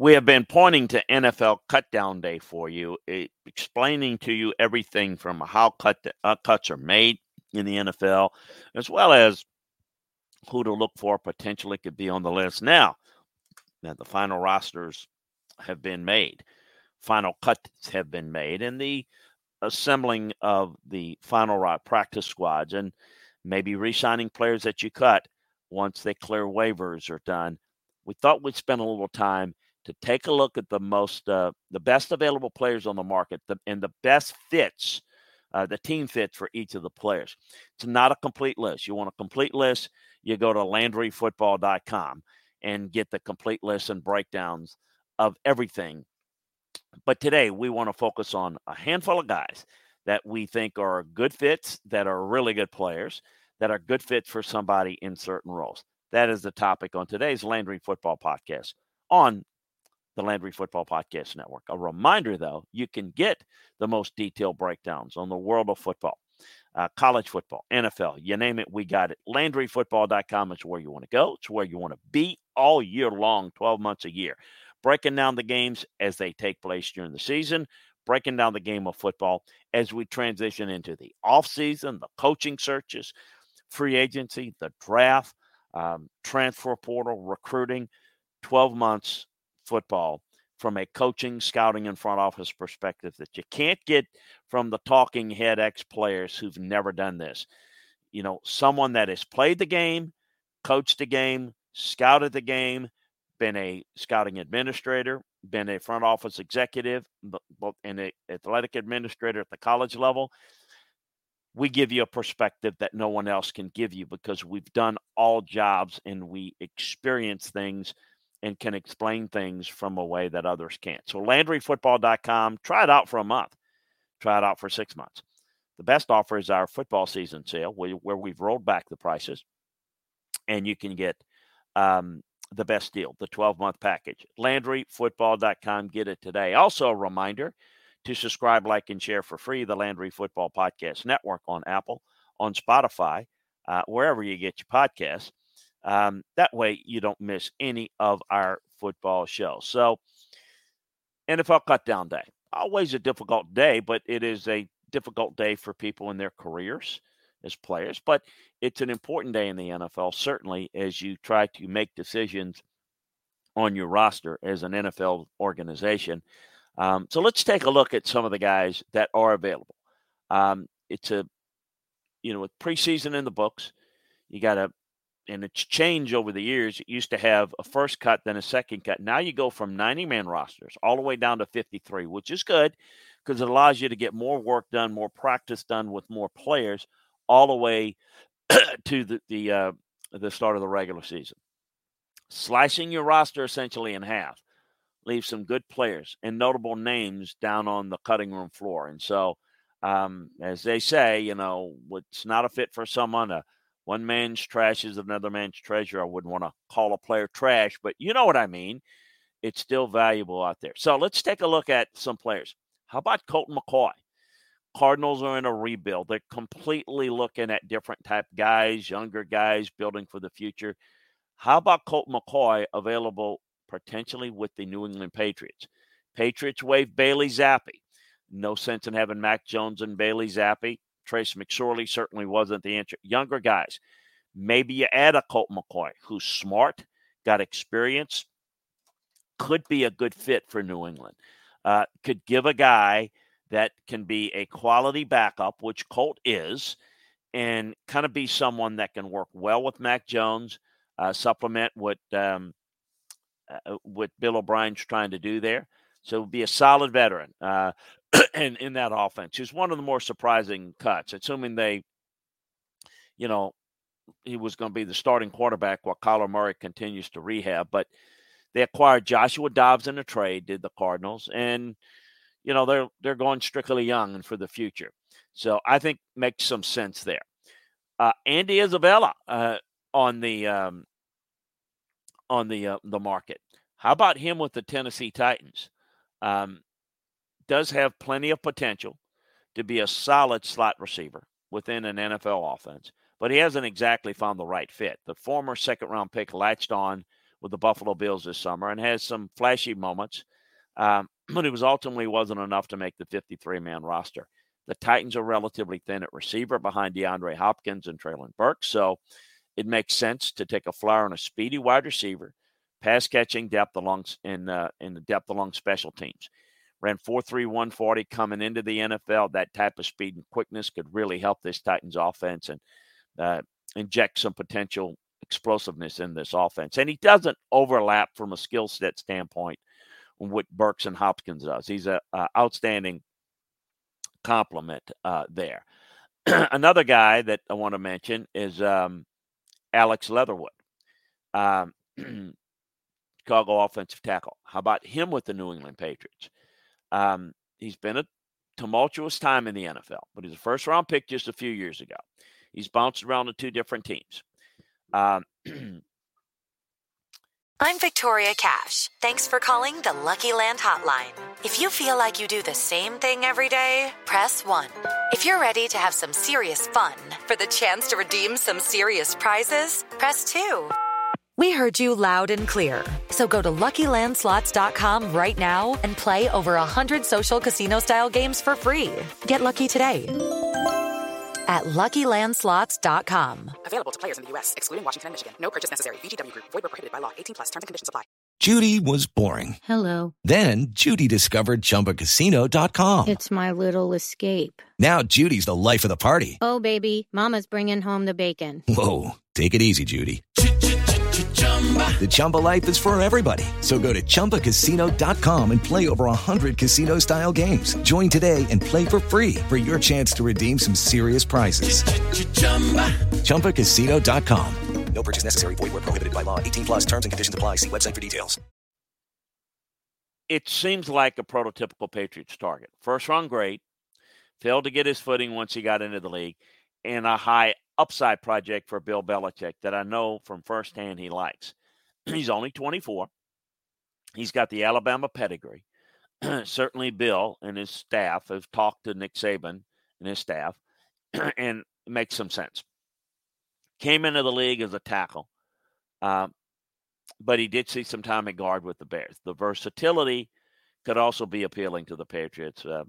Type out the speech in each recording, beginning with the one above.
We have been pointing to NFL Cutdown Day for you, eh, explaining to you everything from how cut uh, cuts are made in the NFL, as well as who to look for potentially could be on the list. Now, that the final rosters have been made, final cuts have been made, and the assembling of the final practice squads and maybe re-signing players that you cut once they clear waivers are done. We thought we'd spend a little time to take a look at the most, uh, the best available players on the market, the, and the best fits, uh, the team fits for each of the players. It's not a complete list. You want a complete list, you go to LandryFootball.com and get the complete list and breakdowns of everything. But today we want to focus on a handful of guys that we think are good fits, that are really good players, that are good fits for somebody in certain roles. That is the topic on today's Landry Football Podcast on the Landry Football Podcast Network. A reminder, though, you can get the most detailed breakdowns on the world of football, uh, college football, NFL, you name it, we got it. LandryFootball.com is where you want to go. It's where you want to be all year long, 12 months a year. Breaking down the games as they take place during the season, breaking down the game of football as we transition into the offseason, the coaching searches, free agency, the draft, um, transfer portal, recruiting, 12 months football from a coaching, scouting, and front office perspective that you can't get from the talking head ex players who've never done this. You know, someone that has played the game, coached the game, scouted the game, been a scouting administrator, been a front office executive, and an athletic administrator at the college level. We give you a perspective that no one else can give you because we've done all jobs and we experience things and can explain things from a way that others can't. So LandryFootball.com, try it out for a month. Try it out for six months. The best offer is our football season sale, where we've rolled back the prices, and you can get um, the best deal, the 12 month package. LandryFootball.com, get it today. Also, a reminder to subscribe, like, and share for free the Landry Football Podcast Network on Apple, on Spotify, uh, wherever you get your podcasts. Um, that way, you don't miss any of our football shows. So, NFL cutdown day. Always a difficult day, but it is a difficult day for people in their careers as players. But it's an important day in the NFL, certainly, as you try to make decisions on your roster as an NFL organization. Um, so let's take a look at some of the guys that are available. Um, it's a, you know, with preseason in the books, you got to and it's changed over the years. It used to have a first cut, then a second cut. Now you go from 90 man rosters all the way down to 53, which is good because it allows you to get more work done, more practice done with more players all the way to the the, uh, the start of the regular season. Slicing your roster essentially in half leaves some good players and notable names down on the cutting room floor. And so, um, as they say, you know, it's not a fit for someone. A, one man's trash is another man's treasure. I wouldn't want to call a player trash, but you know what I mean. It's still valuable out there. So let's take a look at some players. How about Colton McCoy? Cardinals are in a rebuild. They're completely looking at different type guys, younger guys, building for the future. How about Colt McCoy available potentially with the New England Patriots? Patriots waive Bailey Zappe. No sense in having Mac Jones and Bailey Zappe. Trace McSorley certainly wasn't the answer. Younger guys. Maybe you add a Colt McCoy who's smart, got experience, could be a good fit for New England. Uh, could give a guy that can be a quality backup, which Colt is, and kind of be someone that can work well with Mac Jones, uh, supplement what um, uh, what Bill O'Brien's trying to do there. So be a solid veteran uh, in in that offense. He's one of the more surprising cuts, assuming they, you know, he was going to be the starting quarterback while Kyler Murray continues to rehab. But they acquired Joshua Dobbs in a trade, did the Cardinals, and you know they're they're going strictly young and for the future. So I think makes some sense there. Uh, Andy Isabella uh, on the um, on the uh, the market. How about him with the Tennessee Titans? Um, does have plenty of potential to be a solid slot receiver within an NFL offense, but he hasn't exactly found the right fit. The former second round pick latched on with the Buffalo Bills this summer and has some flashy moments, um, but it was ultimately wasn't enough to make the 53 man roster. The Titans are relatively thin at receiver behind DeAndre Hopkins and Treylon Burks, so it makes sense to take a flyer on a speedy wide receiver, pass catching depth along in uh, in the depth along special teams. Ran 4.3 140 coming into the NFL. That type of speed and quickness could really help this Titans offense and uh, inject some potential explosiveness in this offense. And he doesn't overlap from a skill set standpoint with Burks and Hopkins does. He's an outstanding complement uh, there. Another guy that I want to mention is um, Alex Leatherwood, um, Chicago offensive tackle. How about him with the New England Patriots? Um, he's been a tumultuous time in the NFL, but he's a first round pick just a few years ago. He's bounced around to two different teams. Um, I'm Victoria Cash. Thanks for calling the Lucky Land Hotline. If you feel like you do the same thing every day, press 1. If you're ready to have some serious fun for the chance to redeem some serious prizes, press 2. We heard you loud and clear. So go to LuckyLandSlots.com right now and play over 100 social casino-style games for free. Get lucky today at LuckyLandSlots.com. Available to players in the U.S., excluding Washington and Michigan. No purchase necessary. VGW Group. Void where prohibited by law. 18 plus. Terms and conditions apply. Judy was boring. Hello. Then Judy discovered ChumbaCasino.com. It's my little escape. Now Judy's the life of the party. Oh, baby, mama's bringing home the bacon. Whoa, take it easy, Judy. The Chumba life is for everybody. So go to ChumbaCasino.com and play over 100 casino-style games. Join today and play for free for your chance to redeem some serious prizes. ChumbaCasino.com. No purchase necessary. Void where prohibited by law. 18 plus terms and conditions apply. See website for details. It seems like a prototypical Patriots target. First round great. Failed to get his footing once he got into the league. And a high upside project for Bill Belichick that I know from firsthand he likes. He's only 24. He's got the Alabama pedigree. Certainly, Bill and his staff have talked to Nick Saban and his staff, and it makes some sense. Came into the league as a tackle, uh, but he did see some time at guard with the Bears. The versatility could also be appealing to the Patriots, uh,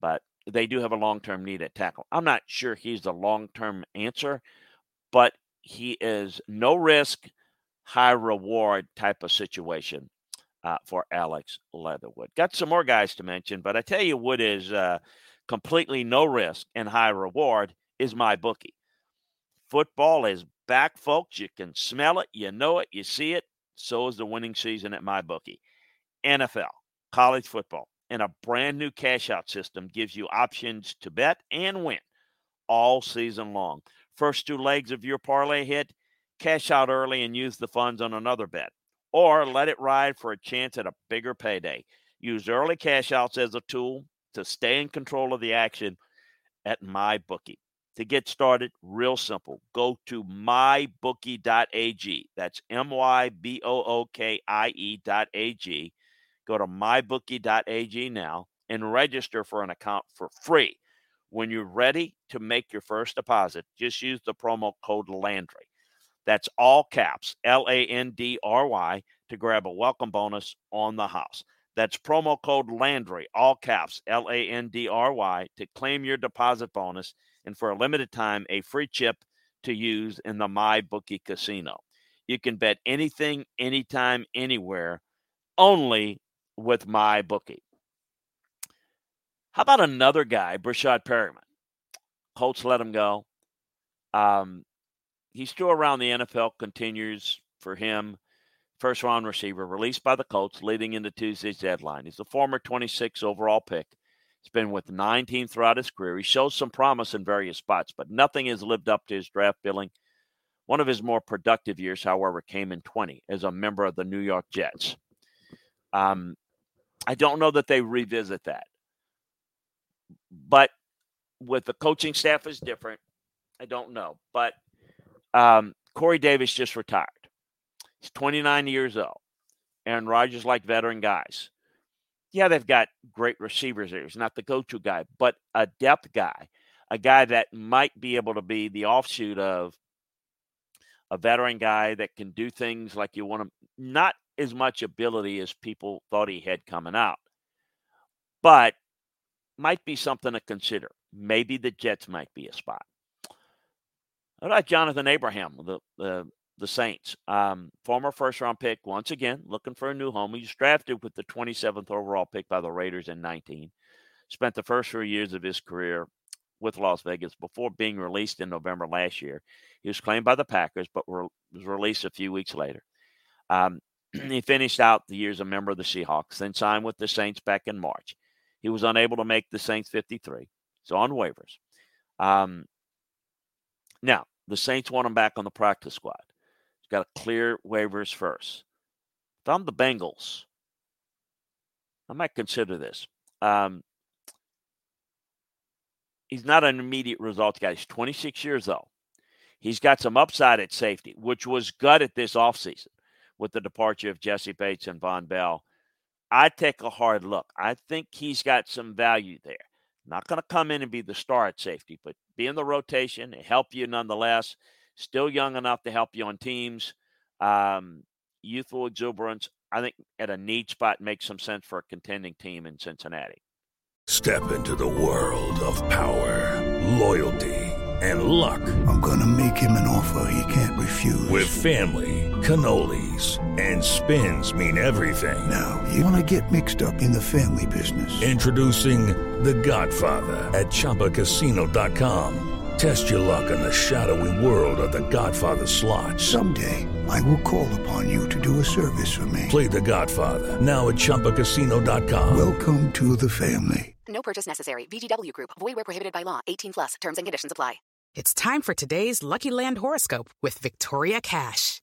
but they do have a long term need at tackle. I'm not sure he's the long term answer, but he is no risk, high reward type of situation uh, for Alex Leatherwood. Got some more guys to mention, but I tell you what is uh, completely no risk and high reward is my bookie. Football is back, folks. You can smell it, you know it, you see it. So is the winning season at my bookie. NFL, college football, and a brand new cash out system gives you options to bet and win all season long. First two legs of your parlay hit, cash out early and use the funds on another bet, or let it ride for a chance at a bigger payday. Use early cash outs as a tool to stay in control of the action at MyBookie. To get started, real simple. Go to mybookie.ag. That's M Y B O O K I E.ag Go to mybookie.ag now and register for an account for free. When you're ready to make your first deposit, just use the promo code Landry. That's all caps, L A N D R Y, to grab a welcome bonus on the house. That's promo code Landry, all caps, L A N D R Y, to claim your deposit bonus and for a limited time, a free chip to use in the MyBookie casino. You can bet anything, anytime, anywhere only with my bookie. How about another guy, Breshad Perriman? Colts let him go. Um, he's still around the NFL, continues for him. First round receiver, released by the Colts, leading into Tuesday's deadline. He's a former 26 overall pick. He's been with nine teams throughout his career. He shows some promise in various spots, but nothing has lived up to his draft billing. One of his more productive years, however, came in 20 as a member of the New York Jets. Um, I don't know that they revisit that. But with the coaching staff is different. I don't know. But um, Corey Davis just retired. He's 29 years old. Aaron Rodgers like veteran guys. Yeah, they've got great receivers there. He's not the go-to guy, but a depth guy, a guy that might be able to be the offshoot of a veteran guy that can do things like you want to not as much ability as people thought he had coming out. But might be something to consider. Maybe the Jets might be a spot. What about Johnathan Abram, the the, the Saints? Um, former first round pick, once again, looking for a new home. He was drafted with the 27th overall pick by the Raiders in 19. Spent the first three years of his career with Las Vegas before being released in November last year. He was claimed by the Packers, but was released a few weeks later. Um, he finished out the year as a member of the Seahawks, then signed with the Saints back in March. He was unable to make the Saints 53, so on waivers. Um, now, the Saints want him back on the practice squad. He's got to clear waivers first. If I'm the Bengals, I might consider this. Um, he's not an immediate result guy. He's 26 years old. He's got some upside at safety, which was gutted this offseason with the departure of Jessie Bates and Vonn Bell. I take a hard look. I think he's got some value there. Not going to come in and be the star at safety, but be in the rotation and help you nonetheless. Still young enough to help you on teams. Um, youthful exuberance. I think at a need spot makes some sense for a contending team in Cincinnati. Step into the world of power, loyalty, and luck. I'm going to make him an offer he can't refuse. With family, cannolis, and spins mean everything. Now, you want to get mixed up in the family business. Introducing The Godfather at Chumbacasino.com. Test your luck in the shadowy world of The Godfather slot. Someday, I will call upon you to do a service for me. Play The Godfather now at Chumbacasino.com. Welcome to the family. No purchase necessary. VGW Group. Void where prohibited by law. 18 plus. Terms and conditions apply. It's time for today's Lucky Land horoscope with Victoria Cash.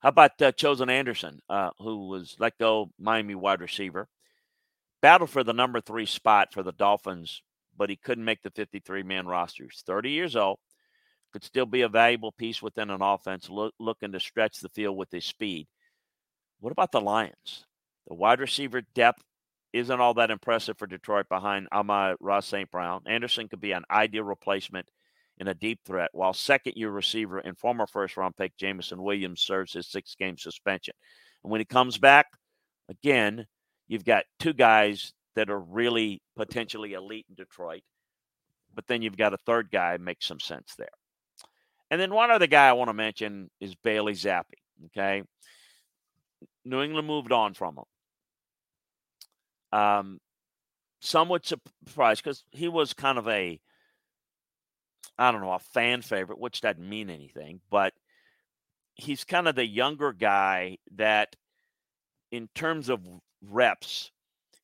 How about uh, Chosen Anderson, uh, who was let go Miami wide receiver? Battled for the number three spot for the Dolphins, but he couldn't make the 53 man roster. He's 30 years old, could still be a valuable piece within an offense look, looking to stretch the field with his speed. What about the Lions? The wide receiver depth isn't all that impressive for Detroit behind Amon-Ra St. Brown. Anderson could be an ideal replacement in a deep threat, while second year receiver and former first round pick Jameson Williams serves his six game suspension. And when he comes back, again, you've got two guys that are really potentially elite in Detroit, but then you've got a third guy makes some sense there. And then one other guy I want to mention is Bailey Zappe. Okay. New England moved on from him. Um, somewhat surprised because he was kind of a I don't know, a fan favorite, which doesn't mean anything, but he's kind of the younger guy that, in terms of reps,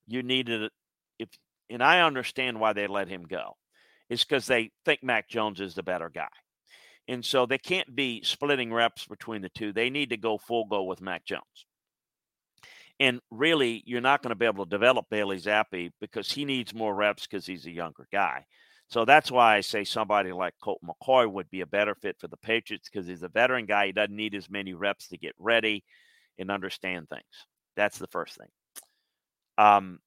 you needed. If and I understand why they let him go, is because they think Mac Jones is the better guy, and so they can't be splitting reps between the two. They need to go full go with Mac Jones. And really, you're not going to be able to develop Bailey Zappe because he needs more reps because he's a younger guy. So that's why I say somebody like Colt McCoy would be a better fit for the Patriots because he's a veteran guy. He doesn't need as many reps to get ready and understand things. That's the first thing. Um,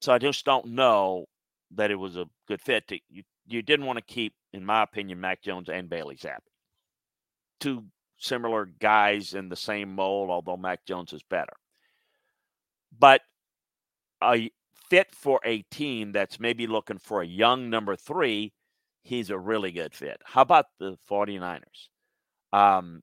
So I just don't know that it was a good fit. you, you didn't want to keep, in my opinion, Mac Jones and Bailey Zappe. Two similar guys in the same mold, although Mac Jones is better. But a fit for a team that's maybe looking for a young number three, he's a really good fit. How about the 49ers? Um,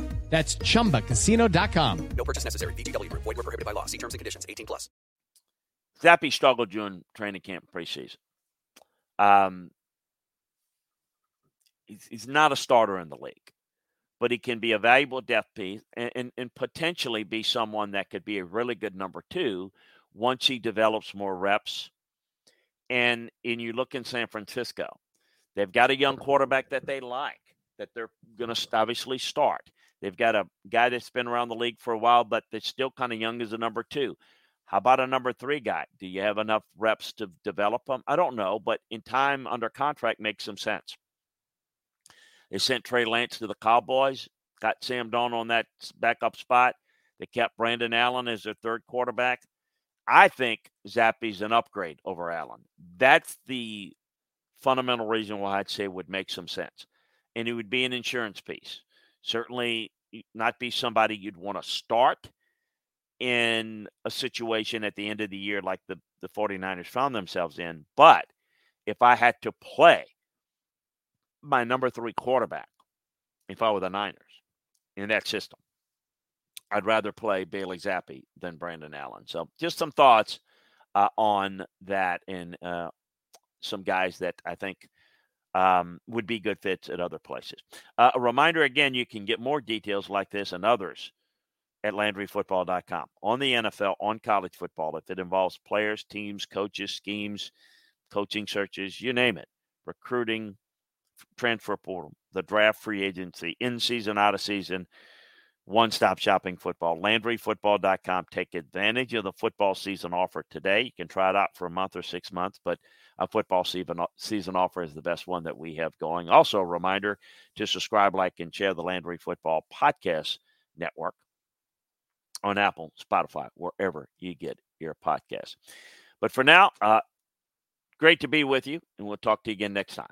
That's ChumbaCasino.com. No purchase necessary. VGW. Void were prohibited by law. See terms and conditions. 18 plus. Zappe struggled during training camp preseason. Um, he's, he's not a starter in the league, but he can be a valuable depth piece and, and, and potentially be someone that could be a really good number two once he develops more reps. And, and you look in San Francisco, they've got a young quarterback that they like, that they're going to obviously start. They've got a guy that's been around the league for a while, but that's still kind of young as a number two. How about a number three guy? Do you have enough reps to develop him? I don't know, but in time under contract makes some sense. They sent Trey Lance to the Cowboys, got Sam Darnold on that backup spot. They kept Brandon Allen as their third quarterback. I think Zappe's an upgrade over Allen. That's the fundamental reason why I'd say would make some sense. And it would be an insurance piece certainly not be somebody you'd want to start in a situation at the end of the year like the, the 49ers found themselves in. But if I had to play my number three quarterback, if I were the Niners in that system, I'd rather play Bailey Zappe than Brandon Allen. So just some thoughts uh, on that and uh, some guys that I think – um, would be good fits at other places. Uh, a reminder again, you can get more details like this and others at LandryFootball.com on the NFL, on college football. If it involves players, teams, coaches, schemes, coaching searches, you name it, recruiting, transfer portal, the draft, free agency, in season, out of season, one stop shopping football. LandryFootball.com. Take advantage of the football season offer today. You can try it out for a month or six months, but a football season, season offer is the best one that we have going. Also, a reminder to subscribe, like, and share the Landry Football Podcast Network on Apple, Spotify, wherever you get your podcasts. But for now, uh, great to be with you, and we'll talk to you again next time.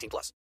18 plus.